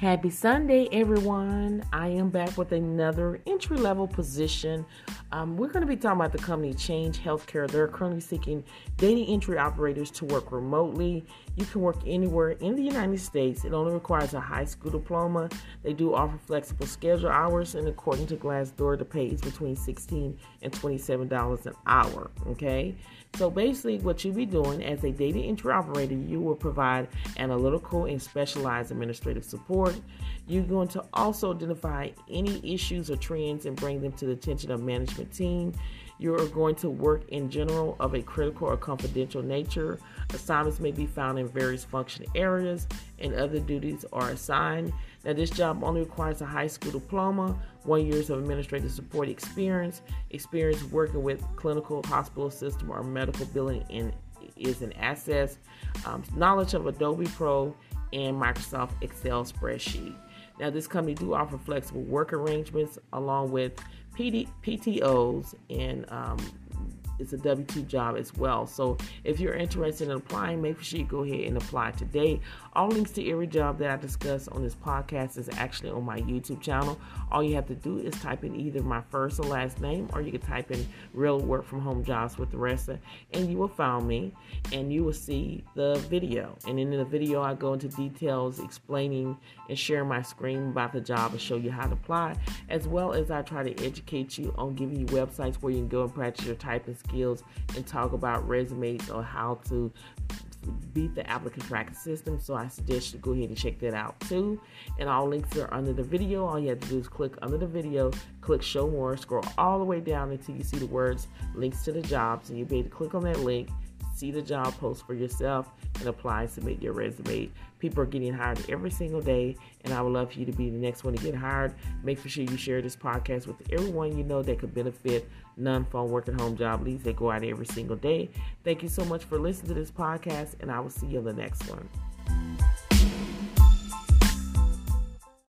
Happy Sunday, everyone. I am back with another entry level position. Um, we're going to be talking about the company Change Healthcare. They're currently seeking data entry operators to work remotely. You can work anywhere in the United States. It only requires a high school diploma. They do offer flexible schedule hours, and according to Glassdoor, the pay is between 16 and $27 an hour. Okay, so basically, what you'll be doing as a data entry operator, you will provide analytical and specialized administrative support. You're going to also identify any issues or trends and bring them to the attention of management team. You are going to work in general of a critical or confidential nature. Assignments may be found in various function areas, and other duties are assigned. Now, this job only requires a high school diploma, one years of administrative support experience, experience working with clinical hospital system or medical billing in, is an asset, um, knowledge of Adobe Pro and Microsoft Excel spreadsheet. Now, this company do offer flexible work arrangements along with PD, PTOs and um, it's a W 2 job as well. So if you're interested in applying, make sure you go ahead and apply today. All links to every job that I discuss on this podcast is actually on my YouTube channel. All you have to do is type in either my first or last name, or you can type in real work from home jobs with the rest, of, and you will find me and you will see the video. And in the video, I go into details explaining and sharing my screen about the job and show you how to apply, as well as I try to educate you on giving you websites where you can go and practice your typing skills and talk about resumes or how to beat the applicant tracking system. So I suggest you go ahead and check that out too. And all links are under the video. All you have to do is click under the video, click show more, scroll all the way down until you see the words links to the jobs, and you'll be able to click on that link see the job post for yourself and apply and submit your resume. People are getting hired every single day, and I would love for you to be the next one to get hired. Make sure you share this podcast with everyone you know that could benefit non phone work at home job leads. They go out every single day. Thank you so much for listening to this podcast, and I will see you on the next one.